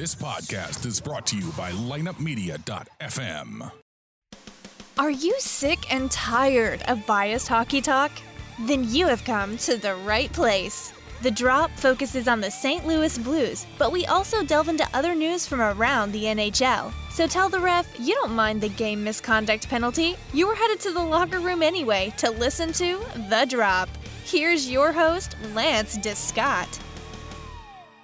This podcast is brought to you by lineupmedia.fm. Are you sick and tired of biased hockey talk? Then you have come to the right place. The Drop focuses on the St. Louis Blues, but we also delve into other news from around the NHL. So tell the ref you don't mind the game misconduct penalty. You were headed to the locker room anyway to listen to The Drop. Here's your host, Lance Descott.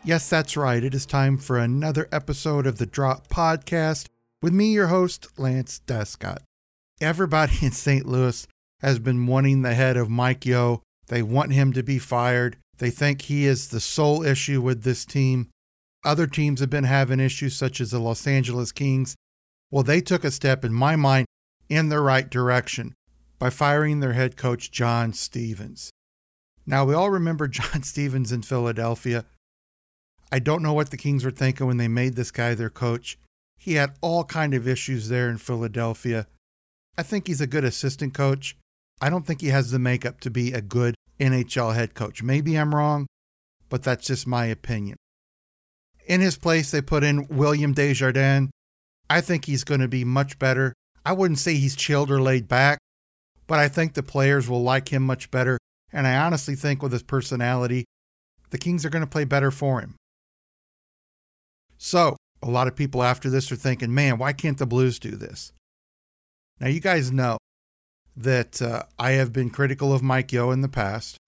Yes, that's right. It is time for another episode of the Drop Podcast with me, your host, Lance Descott. Everybody in St. Louis has been wanting the head of Mike Yeo. They want him to be fired. They think he is the sole issue with this team. Other teams have been having issues, such as the Los Angeles Kings. Well, they took a step, in my mind, in the right direction by firing their head coach, John Stevens. Now, we all remember John Stevens in Philadelphia I don't know what the Kings were thinking when they made this guy their coach. He had all kind of issues there in Philadelphia. I think he's a good assistant coach. I don't think he has the makeup to be a good NHL head coach. Maybe I'm wrong, but that's just my opinion. In his place, they put in William Desjardins. I think he's going to be much better. I wouldn't say he's chilled or laid back, but I think the players will like him much better. And I honestly think with his personality, the Kings are going to play better for him. So, a lot of people after this are thinking, man, why can't the Blues do this? Now, you guys know that uh, I have been critical of Mike Yeo in the past.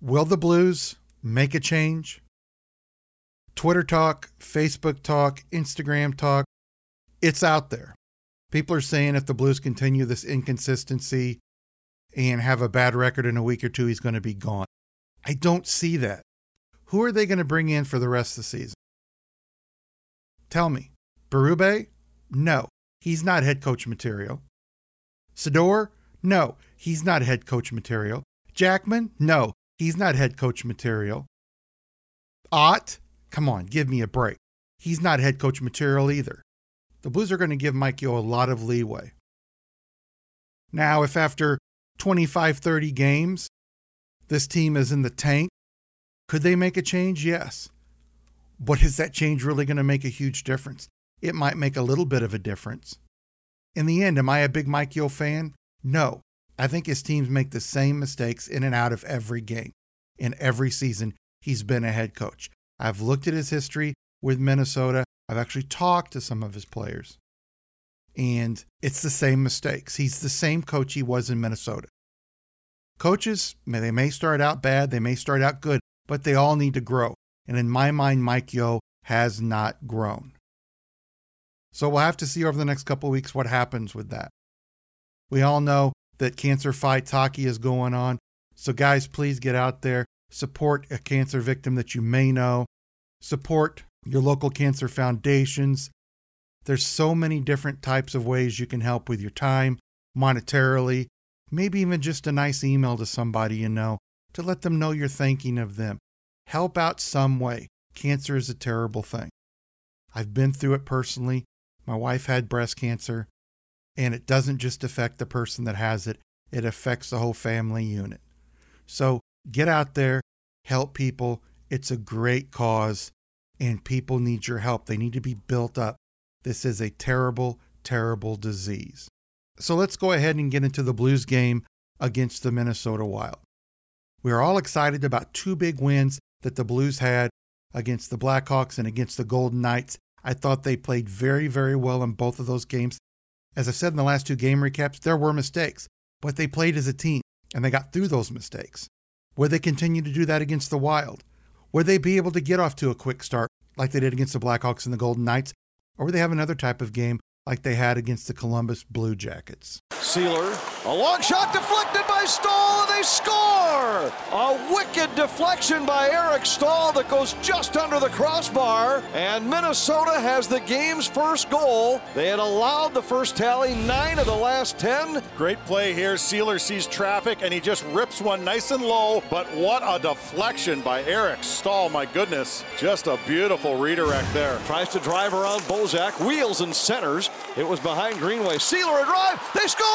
Will the Blues make a change? Twitter talk, Facebook talk, Instagram talk, it's out there. People are saying if the Blues continue this inconsistency and have a bad record in a week or two, he's going to be gone. I don't see that. Who are they going to bring in for the rest of the season? Tell me. Berube? No, he's not head coach material. Sador? No, he's not head coach material. Jackman? No, he's not head coach material. Ott? Come on, give me a break. He's not head coach material either. The Blues are going to give Mike Yeo a lot of leeway. Now, if after 25, 30 games, this team is in the tank, could they make a change? Yes. But is that change really going to make a huge difference? It might make a little bit of a difference. In the end, am I a big Mike Yeo fan? No. I think his teams make the same mistakes in and out of every game. In every season, he's been a head coach. I've looked at his history with Minnesota. I've actually talked to some of his players. And it's the same mistakes. He's the same coach he was in Minnesota. Coaches, they may start out bad, they may start out good, but they all need to grow. And in my mind, Mike Yeo has not grown. So we'll have to see over the next couple weeks what happens with that. We all know that Cancer Fight Hockey is going on. So, guys, please get out there, support a cancer victim that you may know, support your local cancer foundations. There's so many different types of ways you can help with your time, monetarily, maybe even just a nice email to somebody you know to let them know you're thinking of them help out some way. Cancer is a terrible thing. I've been through it personally. My wife had breast cancer, and it doesn't just affect the person that has it, it affects the whole family unit. So get out there, help people. It's a great cause, and people need your help. They need to be built up. This is a terrible, terrible disease. So let's go ahead and get into the Blues game against the Minnesota Wild. We are all excited about two big wins that the Blues had against the Blackhawks and against the Golden Knights. I thought they played very, very well in both of those games. As I said in the last two game recaps, there were mistakes, but they played as a team and they got through those mistakes. Will they continue to do that against the Wild? Would they be able to get off to a quick start like they did against the Blackhawks and the Golden Knights? Or would they have another type of game like they had against the Columbus Blue Jackets? Seeler, a long shot deflected by Staal, and they score! A wicked deflection by Eric Staal that goes just under the crossbar, and Minnesota has the game's first goal. They had allowed the first tally nine of the last ten. Great play here. Seeler sees traffic, and he just rips one nice and low, but what a deflection by Eric Staal, my goodness. Just a beautiful redirect there. Tries to drive around Bozak, wheels and centers. It was behind Greenway. Seeler a drive, they score!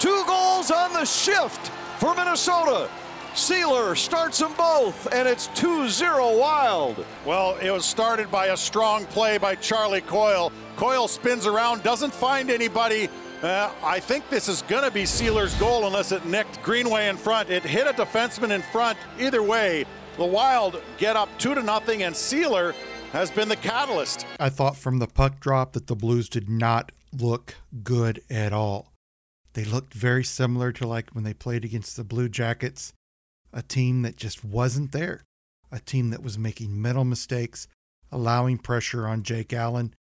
Two goals on the shift for Minnesota. Seeler starts them both, and it's 2 0 Wild. Well, it was started by a strong play by Charlie Coyle. Coyle spins around, doesn't find anybody. Uh, I think this is going to be Seeler's goal unless it nicked Greenway in front. It hit a defenseman in front. Either way, the Wild get up two to nothing, and Seeler has been the catalyst. I thought from the puck drop that the Blues did not look good at all. They looked very similar to like when they played against the Blue Jackets, a team that just wasn't there, a team that was making mental mistakes, allowing pressure on Jake Allen,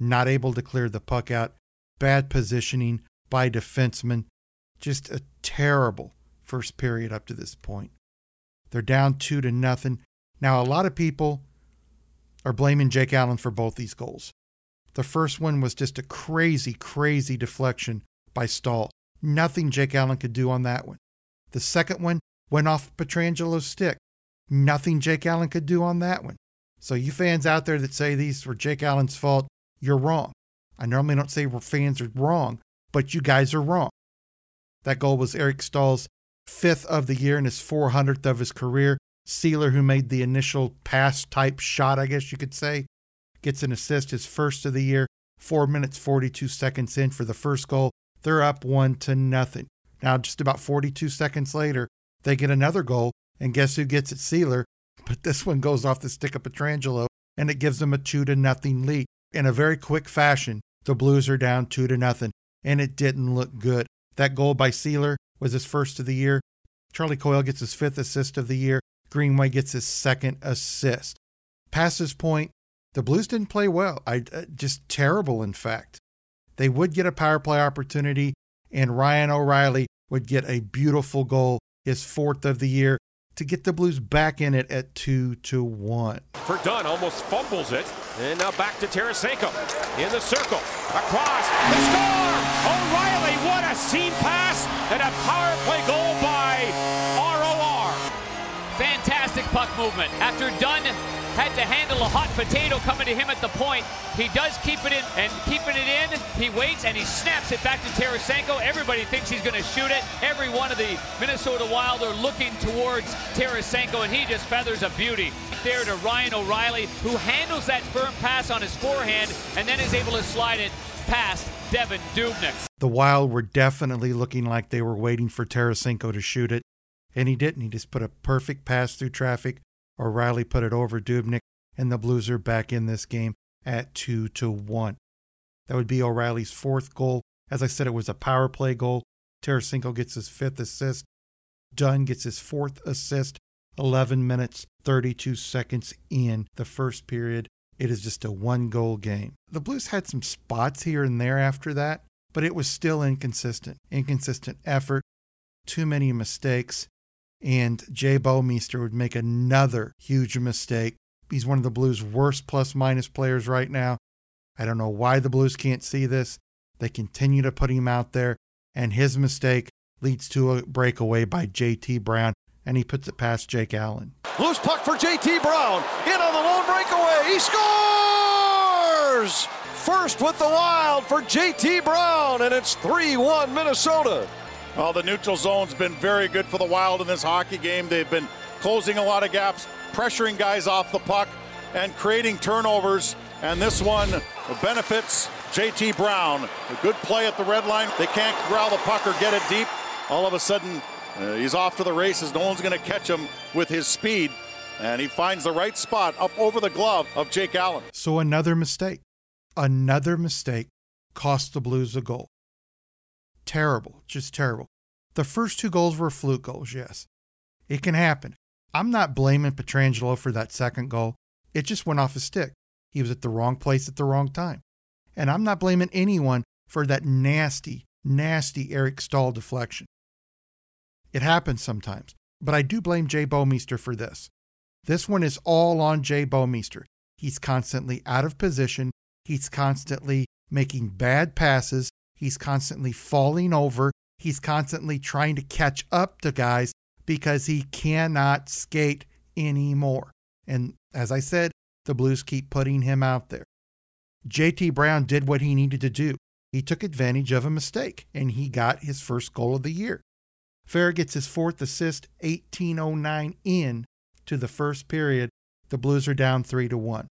not able to clear the puck out, bad positioning by defensemen, just a terrible first period up to this point. They're down two to nothing. Now, a lot of people are blaming Jake Allen for both these goals. The first one was just a crazy, crazy deflection by Staal. Nothing Jake Allen could do on that one. The second one went off Pietrangelo's stick. Nothing Jake Allen could do on that one. So, you fans out there that say these were Jake Allen's fault, you're wrong. I normally don't say fans are wrong, but you guys are wrong. That goal was Eric Staal's fifth of the year and his 400th of his career. Seeler, who made the initial pass type shot, I guess you could say, gets an assist, his first of the year, four minutes, 42 seconds in for the first goal. They're up one to nothing. Now, just about 42 seconds later, they get another goal, and guess who gets it? Seeler. But this one goes off the stick of Pietrangelo, and it gives them a two to nothing lead. In a very quick fashion, the Blues are down two to nothing, and it didn't look good. That goal by Seeler was his first of the year. Charlie Coyle gets his fifth assist of the year. Greenway gets his second assist. Past this point, the Blues didn't play well. I uh, just terrible, in fact. They would get a power play opportunity, and Ryan O'Reilly would get a beautiful goal, his fourth of the year, to get the Blues back in it at two to one. For Dunn, almost fumbles it, and now back to Tarasenko in the circle, across the score. O'Reilly, what a seam pass and a power play goal by ROR. Fantastic puck movement after Dunn had to handle a hot potato coming to him at the point. He does keep it in and keeping it in. He waits and he snaps it back to Tarasenko. Everybody thinks he's going to shoot it. Every one of the Minnesota Wild are looking towards Tarasenko and he just feathers a beauty. There to Ryan O'Reilly who handles that firm pass on his forehand and then is able to slide it past Devin Dubnyk. The Wild were definitely looking like they were waiting for Tarasenko to shoot it, and he didn't. He just put a perfect pass through traffic O'Reilly put it over Dubnyk, and the Blues are back in this game at 2 to 1. That would be O'Reilly's fourth goal. As I said, it was a power play goal. Tarasenko gets his fifth assist. Dunn gets his fourth assist. 11 minutes, 32 seconds in the first period. It is just a one goal game. The Blues had some spots here and there after that, but it was still inconsistent. Inconsistent effort, too many mistakes and Jay Bouwmeester would make another huge mistake. He's one of the Blues' worst plus minus players right now. I don't know why the Blues can't see this. They continue to put him out there, and his mistake leads to a breakaway by JT Brown, and he puts it past Jake Allen. Loose puck for JT Brown. In on the lone breakaway. He scores! First with the Wild for JT Brown, and it's 3 1 Minnesota. Well, the neutral zone's been very good for the Wild in this hockey game. They've been closing a lot of gaps, pressuring guys off the puck, and creating turnovers. And this one benefits JT Brown. A good play at the red line. They can't corral the puck or get it deep. All of a sudden, uh, he's off to the races. No one's going to catch him with his speed. And he finds the right spot up over the glove of Jake Allen. So another mistake. Another mistake cost the Blues a goal terrible, just terrible. The first two goals were fluke goals, yes. It can happen. I'm not blaming Pietrangelo for that second goal. It just went off his stick. He was at the wrong place at the wrong time. And I'm not blaming anyone for that nasty, nasty Eric Staal deflection. It happens sometimes. But I do blame Jay Bouwmeester for this. This one is all on Jay Bouwmeester. He's constantly out of position. He's constantly making bad passes. He's constantly falling over. He's constantly trying to catch up to guys because he cannot skate anymore. And as I said, the Blues keep putting him out there. JT Brown did what he needed to do. He took advantage of a mistake and he got his first goal of the year. Fehr gets his fourth assist, 1809 in to the first period. The Blues are down 3 to 1.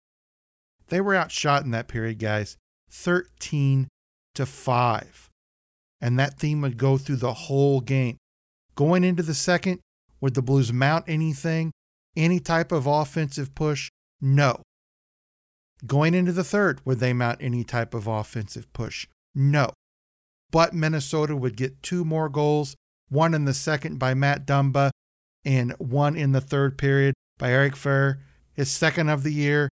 They were outshot in that period, guys, 13 to 5. And that theme would go through the whole game. Going into the second, would the Blues mount anything? Any type of offensive push? No. Going into the third, would they mount any type of offensive push? No. But Minnesota would get two more goals, one in the second by Matt Dumba, and one in the third period by Eric Fehr, his second of the year,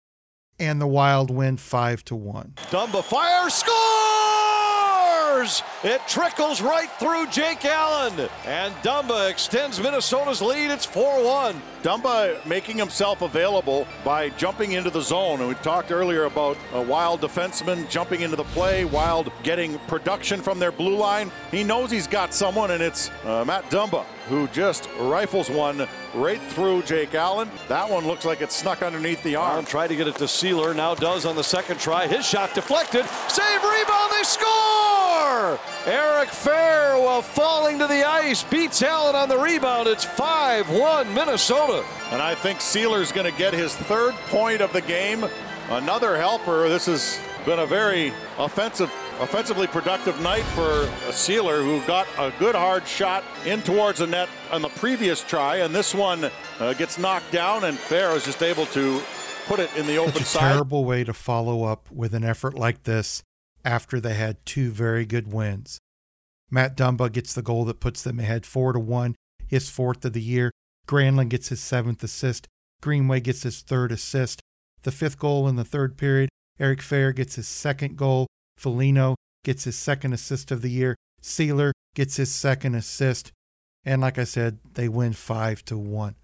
and the Wild win 5 to 1. Dumba fires, score! Scores. It trickles right through Jake Allen. And Dumba extends Minnesota's lead. It's 4 1. Dumba making himself available by jumping into the zone. And we talked earlier about a wild defenseman jumping into the play, wild getting production from their blue line. He knows he's got someone, and it's uh, Matt Dumba who just rifles one right through Jake Allen. That one looks like it snuck underneath the arm. Allen tried to get it to Seeler, now does on the second try. His shot deflected. Save rebound, they score! Eric Fehr, while falling to the ice, beats Allen on the rebound. It's 5 1 Minnesota. And I think Seeler's going to get his third point of the game. Another helper. This has been a very offensive offensively productive night for a Seeler who got a good hard shot in towards the net on the previous try, and this one uh, gets knocked down, and Fehr is just able to put it in the open Such a side. terrible way to follow up with an effort like this after they had two very good wins. Matt Dumba gets the goal that puts them ahead four to one, his fourth of the year. Granlund gets his seventh assist. Greenway gets his third assist. The fifth goal in the third period. Eric Fehr gets his second goal. Foligno gets his second assist of the year. Seeler gets his second assist. And like I said, they win 5 to 1.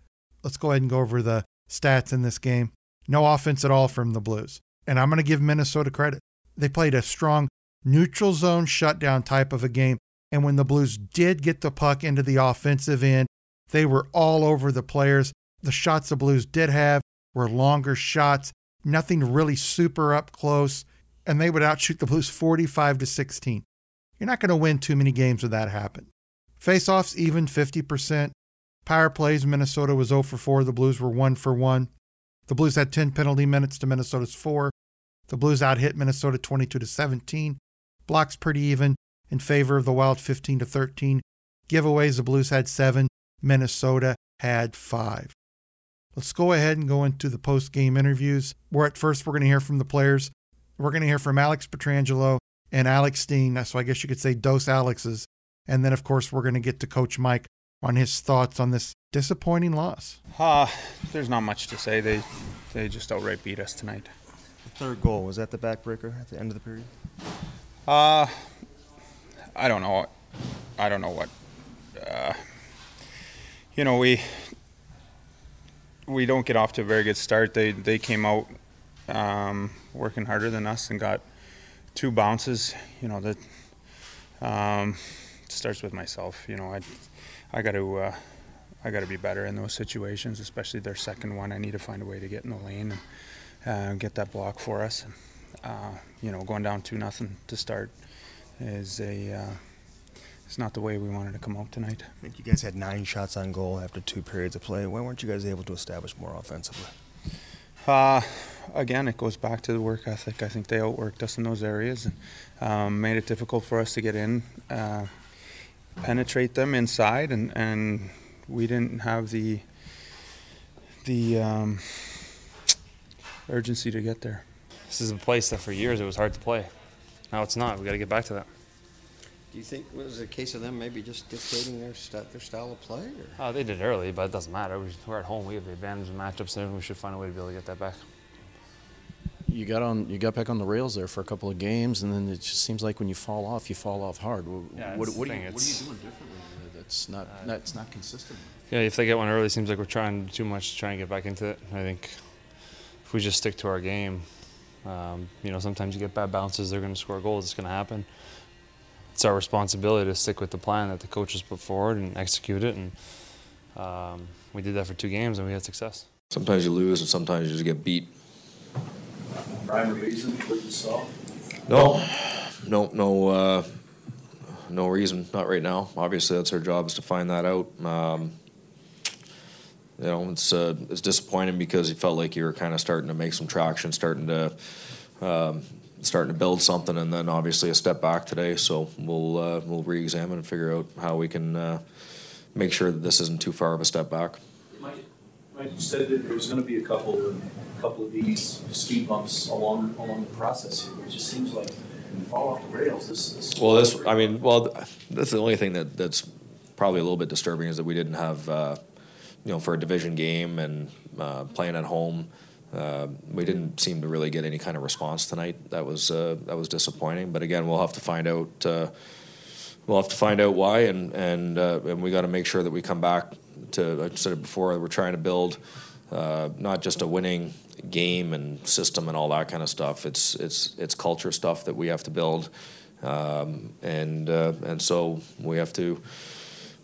Let's go ahead and go over the stats in this game. No offense at all from the Blues. And I'm going to give Minnesota credit. They played a strong neutral zone shutdown type of a game. And when the Blues did get the puck into the offensive end, they were all over the players. The shots the Blues did have were longer shots, nothing really super up close and they would outshoot the Blues 45 to 16. You're not going to win too many games with that happen. Faceoffs even 50%. Power plays Minnesota was 0 for 4, the Blues were 1 for 1. The Blues had 10 penalty minutes to Minnesota's 4. The Blues out hit Minnesota 22 to 17. Blocks pretty even in favor of the Wild 15 to 13. Giveaways the Blues had 7, Minnesota had 5. Let's go ahead and go into the post-game interviews. Where at first we're going to hear from the players we're going to hear from Alex Pietrangelo and Alex Steen. So I guess you could say dose Alex's. And then, of course, we're going to get to Coach Mike on his thoughts on this disappointing loss. Uh, there's not much to say. They they just outright beat us tonight. The third goal was that the backbreaker at the end of the period? Uh, I don't know. I don't know what. Uh, you know, we we don't get off to a very good start. They they came out um, working harder than us and got two bounces. You know that um, starts with myself. You know I I got to uh, I got to be better in those situations, especially their second one. I need to find a way to get in the lane and uh, get that block for us. Uh, you know, going down two nothing to start is a uh, it's not the way we wanted to come out tonight. I think you guys had nine shots on goal after two periods of play. Why weren't you guys able to establish more offensively? Uh, again, it goes back to the work ethic. I think they outworked us in those areas and um, made it difficult for us to get in, uh, penetrate them inside, and, and we didn't have the the um, urgency to get there. This is a place that for years it was hard to play. Now it's not. We got to get back to that. Do you think it was a case of them maybe just dictating their st- their style of play? Or? Oh, they did early, but it doesn't matter. We're at home. We have the advantage of matchups, and we should find a way to be able to get that back you got on you got back on the rails there for a couple of games, and then it just seems like when you fall off, you fall off hard. Yeah, what, what, are you, what, are you, doing differently? That's not uh, that's not consistent. Yeah, if they get one early, it seems like we're trying too much to try and get back into it. I think if we just stick to our game, um, you know, sometimes you get bad bounces, they're going to score goals. It's going to happen. It's our responsibility to stick with the plan that the coaches put forward and execute it. And um, we did that for two games, and we had success. Sometimes you lose, and sometimes you just get beat rhyme reason for the stall? No, no, no, uh, no reason, not right now. Obviously, that's our job is to find that out. Um, you know, it's uh, it's disappointing because you felt like you were kind of starting to make some traction, starting to um, starting to build something, and then obviously a step back today. So we'll uh, we'll re-examine and figure out how we can uh, make sure that this isn't too far of a step back. Mike, Mike, you said that there was going to be a couple of a couple of these speed bumps along along the process here. It just seems like you fall off the rails. This, this Well, this, I mean, well, that's the only thing that, that's probably a little bit disturbing is that we didn't have, uh, you know, for a division game and uh, playing at home, uh, we didn't seem to really get any kind of response tonight. That was uh, that was disappointing. But again, we'll have to find out. Uh, we'll have to find out why, and and uh, and we got to make sure that we come back to. I said before. We're trying to build uh, not just a winning game and system and all that kind of stuff. It's it's it's culture stuff that we have to build, um, and uh, and so we have to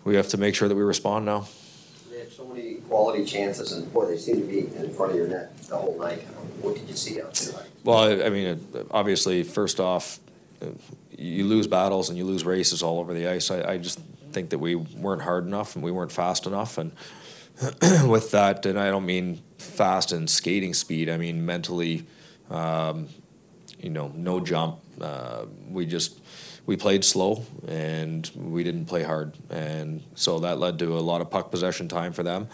we have to make sure that we respond now. So many quality chances, and boy, they seem to be in front of your net the whole night. What did you see out there? Well, I, mean, obviously, first off, you lose battles and you lose races all over the ice. I, I just think that we weren't hard enough and we weren't fast enough, and with that, and I don't mean fast and skating speed. I mean mentally, um, you know, no jump. Uh, we just we played slow and we didn't play hard, and so that led to a lot of puck possession time for them.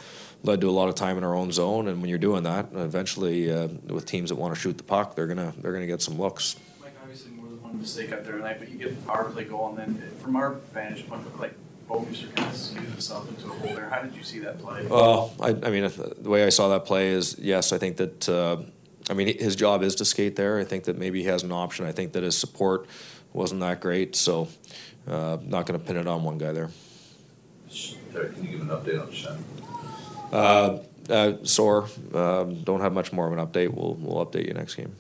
Led to a lot of time in our own zone, and when you're doing that, eventually, uh, with teams that want to shoot the puck, they're gonna they're gonna get some looks. Mike, obviously more than one mistake out there tonight, but you get the power play goal, and then from our vantage point, like Bouwmeester kind of skewed himself into a hole there. How did you see that play? Well, I, I mean, the way I saw that play is yes, I think that. Uh, I mean, his job is to skate there. I think that maybe he has an option. I think that his support wasn't that great, so uh, not going to pin it on one guy there. Can you give an update on Schenn? Uh, uh, sore. Um, don't have much more of an update. We'll we'll update you next game.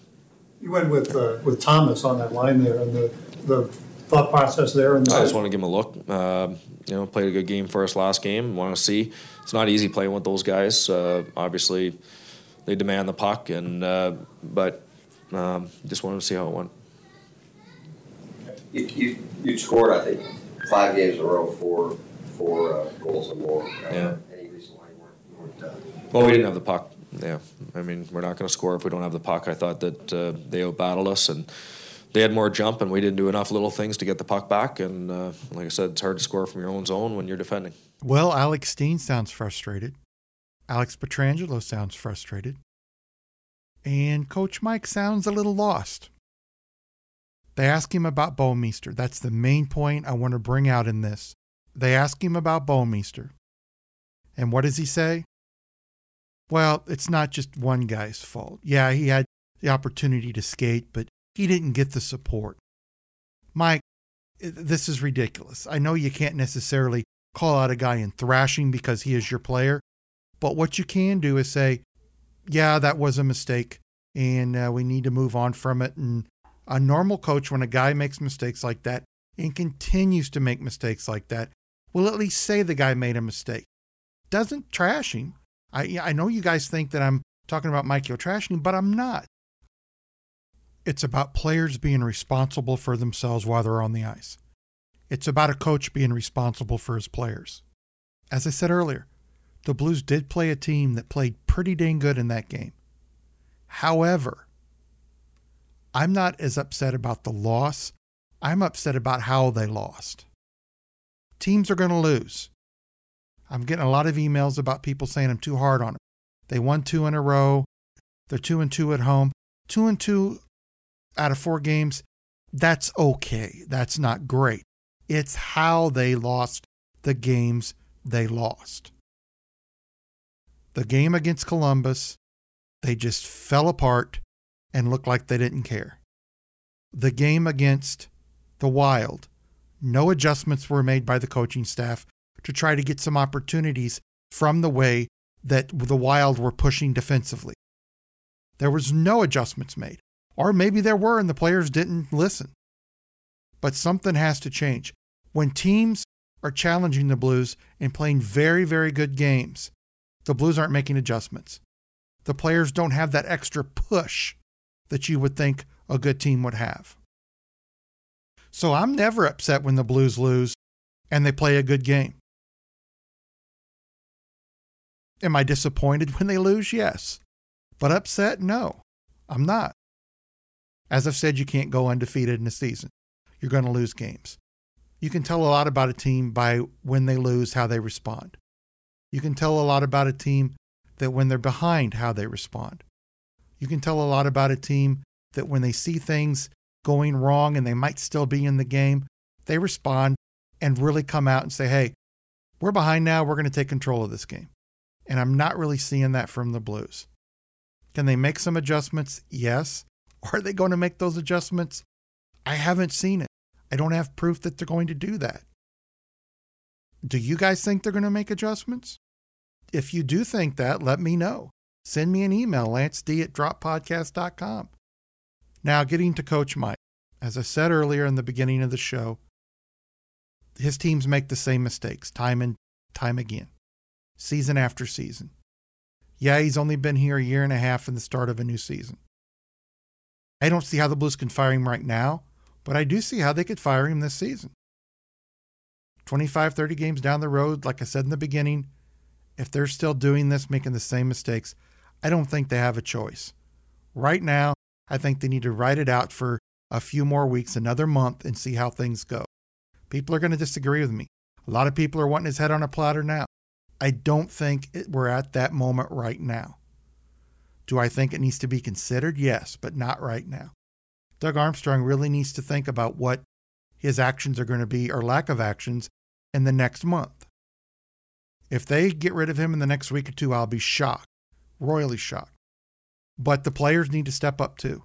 You went with, uh, with Thomas on that line there, and the, the thought process there, and I just want to give him a look. Um, you know, played a good game for us last game. Want to see. It's not easy playing with those guys. Uh, obviously, they demand the puck, and uh, but um, just wanted to see how it went. You, you, you scored, I think, five games in a row, four, four uh, goals or more. Uh, Yeah. Any reason why you weren't, you weren't uh, Well, we didn't have the puck. Yeah, I mean, we're not going to score if we don't have the puck. I thought that uh, they outbattled us, and they had more jump, and we didn't do enough little things to get the puck back. And uh, like I said, it's hard to score from your own zone when you're defending. Well, Alex Steen sounds frustrated. Alex Pietrangelo sounds frustrated. And Coach Mike sounds a little lost. They ask him about Bouwmeester. That's the main point I want to bring out in this. They ask him about Bouwmeester. And what does he say? Well, it's not just one guy's fault. Yeah, he had the opportunity to skate, but he didn't get the support. Mike, this is ridiculous. I know you can't necessarily call out a guy in thrashing because he is your player, but what you can do is say, yeah, that was a mistake and uh, we need to move on from it. And a normal coach, when a guy makes mistakes like that and continues to make mistakes like that, will at least say the guy made a mistake. Doesn't trash him. I, I know you guys think that I'm talking about Yeo trashing him, but I'm not. It's about players being responsible for themselves while they're on the ice. It's about a coach being responsible for his players. As I said earlier, the Blues did play a team that played pretty dang good in that game. However, I'm not as upset about the loss. I'm upset about how they lost. Teams are going to lose. I'm getting a lot of emails about people saying I'm too hard on them. They won two in a row. They're two and two at home. Two and two out of four games. That's okay. That's not great. It's how they lost the games they lost. The game against Columbus, they just fell apart and looked like they didn't care. The game against the Wild, no adjustments were made by the coaching staff to try to get some opportunities from the way that the Wild were pushing defensively. There was no adjustments made. Or maybe there were and the players didn't listen. But something has to change. When teams are challenging the Blues and playing very, very good games, the Blues aren't making adjustments. The players don't have that extra push that you would think a good team would have. So I'm never upset when the Blues lose and they play a good game. Am I disappointed when they lose? Yes. But upset? No, I'm not. As I've said, you can't go undefeated in a season. You're going to lose games. You can tell a lot about a team by when they lose, how they respond. You can tell a lot about a team that when they're behind, how they respond. You can tell a lot about a team that when they see things going wrong and they might still be in the game, they respond and really come out and say, hey, we're behind now. We're going to take control of this game. And I'm not really seeing that from the Blues. Can they make some adjustments? Yes. Are they going to make those adjustments? I haven't seen it. I don't have proof that they're going to do that. Do you guys think they're going to make adjustments? If you do think that, let me know. Send me an email, lanced at droppodcast.com. Now, getting to Coach Mike. As I said earlier in the beginning of the show, his teams make the same mistakes time and time again, season after season. Yeah, he's only been here a year and a half in the start of a new season. I don't see how the Blues can fire him right now, but I do see how they could fire him this season. 25, 30 games down the road, like I said in the beginning, if they're still doing this, making the same mistakes, I don't think they have a choice. Right now, I think they need to write it out for a few more weeks, another month, and see how things go. People are going to disagree with me. A lot of people are wanting his head on a platter now. I don't think it, we're at that moment right now. Do I think it needs to be considered? Yes, but not right now. Doug Armstrong really needs to think about what his actions are going to be or lack of actions in the next month. If they get rid of him in the next week or two, I'll be shocked, royally shocked. But the players need to step up too.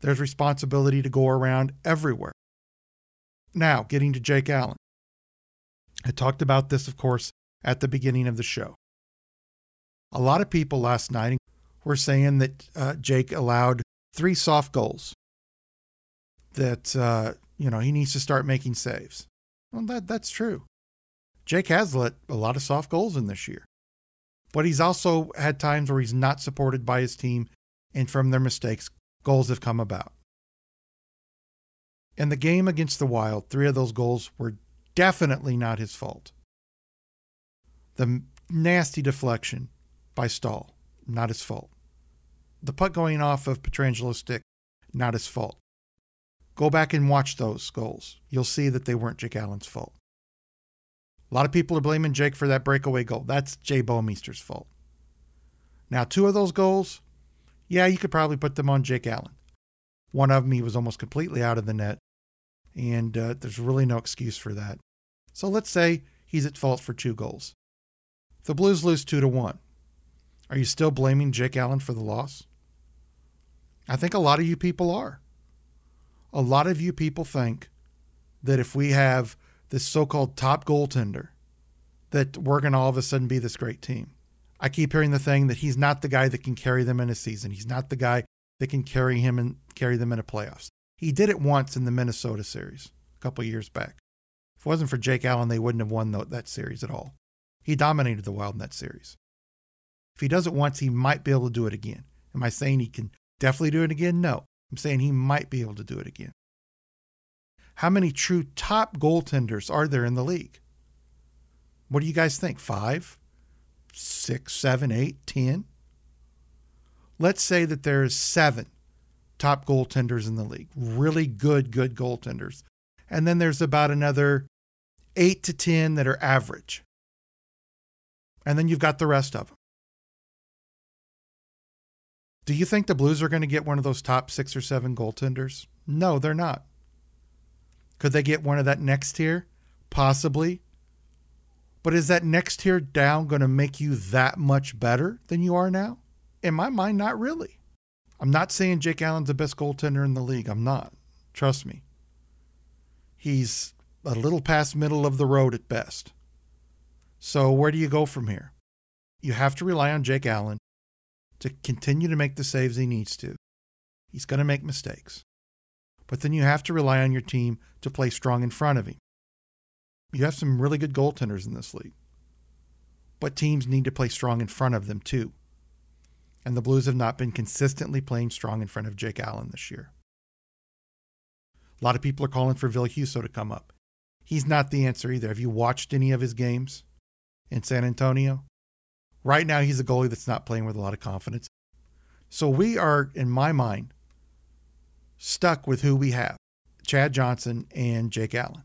There's responsibility to go around everywhere. Now, getting to Jake Allen. I talked about this, of course, at the beginning of the show. A lot of people last night were saying that uh, Jake allowed three soft goals, that, uh, you know, he needs to start making saves. Well, that, that's true. Jake has let a lot of soft goals in this year, but he's also had times where he's not supported by his team, and from their mistakes, goals have come about. In the game against the Wild, three of those goals were definitely not his fault. The nasty deflection by Staal, not his fault. The puck going off of Pietrangelo's stick, not his fault. Go back and watch those goals. You'll see that they weren't Jake Allen's fault. A lot of people are blaming Jake for that breakaway goal. That's Jay Bouwmeester's fault. Now, two of those goals, yeah, you could probably put them on Jake Allen. One of them, he was almost completely out of the net, and uh, there's really no excuse for that. So let's say he's at fault for two goals. The Blues lose two to one. Are you still blaming Jake Allen for the loss? I think a lot of you people are. A lot of you people think that if we have this so-called top goaltender, that we're going to all of a sudden be this great team. I keep hearing the thing that he's not the guy that can carry them in a season. He's not the guy that can carry him and carry them in a playoffs. He did it once in the Minnesota series a couple years back. If it wasn't for Jake Allen, they wouldn't have won that series at all. He dominated the Wild in that series. If he does it once, he might be able to do it again. Am I saying he can definitely do it again? No. I'm saying he might be able to do it again. How many true top goaltenders are there in the league? What do you guys think? Five, six, seven, eight, ten? Let's say that there's seven top goaltenders in the league, really good, good goaltenders. And then there's about another eight to 10 that are average. And then you've got the rest of them. Do you think the Blues are going to get one of those top six or seven goaltenders? No, they're not. Could they get one of that next tier? Possibly. But is that next tier down going to make you that much better than you are now? In my mind, not really. I'm not saying Jake Allen's the best goaltender in the league. I'm not. Trust me. He's a little past middle of the road at best. So where do you go from here? You have to rely on Jake Allen to continue to make the saves he needs to. He's going to make mistakes. But then you have to rely on your team to play strong in front of him. You have some really good goaltenders in this league. But teams need to play strong in front of them too. And the Blues have not been consistently playing strong in front of Jake Allen this year. A lot of people are calling for Ville to come up. He's not the answer either. Have you watched any of his games in San Antonio? Right now, he's a goalie that's not playing with a lot of confidence. So we are, in my mind, stuck with who we have Chad Johnson and Jake Allen.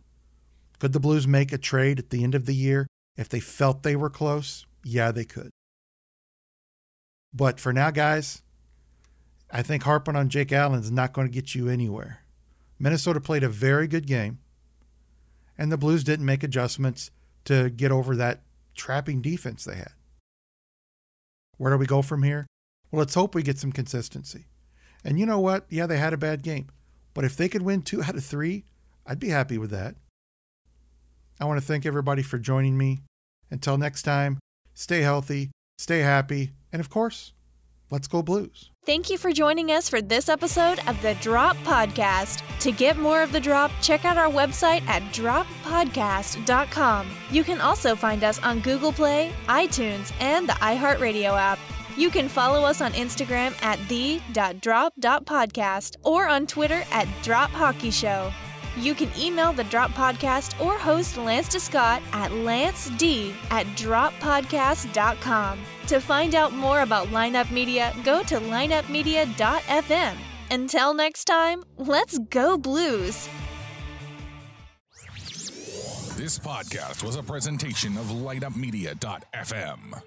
Could the Blues make a trade at the end of the year if they felt they were close? Yeah, they could. But for now, guys, I think harping on Jake Allen is not going to get you anywhere. Minnesota played a very good game, and the Blues didn't make adjustments to get over that trapping defense they had. Where do we go from here? Well, let's hope we get some consistency. And you know what? Yeah, they had a bad game. But if they could win two out of three, I'd be happy with that. I want to thank everybody for joining me. Until next time, stay healthy, stay happy, and of course, let's go Blues. Thank you for joining us for this episode of the Drop Podcast. To get more of the Drop, check out our website at droppodcast.com. You can also find us on Google Play, iTunes, and the iHeartRadio app. You can follow us on Instagram at the.drop.podcast or on Twitter at Drop Hockey Show. You can email the Drop Podcast or host Lance DeScott at lanced at droppodcast.com. To find out more about Lineup Media, go to lineupmedia.fm. Until next time, let's go Blues! This podcast was a presentation of lineupmedia.fm.